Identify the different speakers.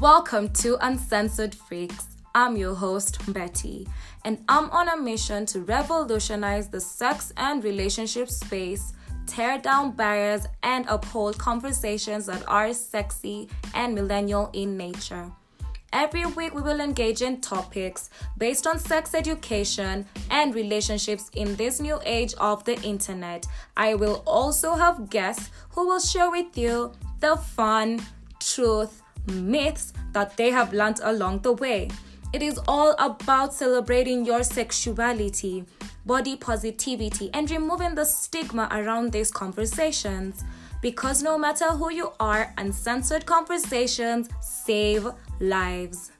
Speaker 1: Welcome to Uncensored Freaks. I'm your host, Betty, and I'm on a mission to revolutionize the sex and relationship space, tear down barriers, and uphold conversations that are sexy and millennial in nature. Every week, we will engage in topics based on sex education and relationships in this new age of the internet. I will also have guests who will share with you the fun, truth, myths that they have learned along the way. It is all about celebrating your sexuality, body positivity, and removing the stigma around these conversations. Because no matter who you are, uncensored conversations save lives.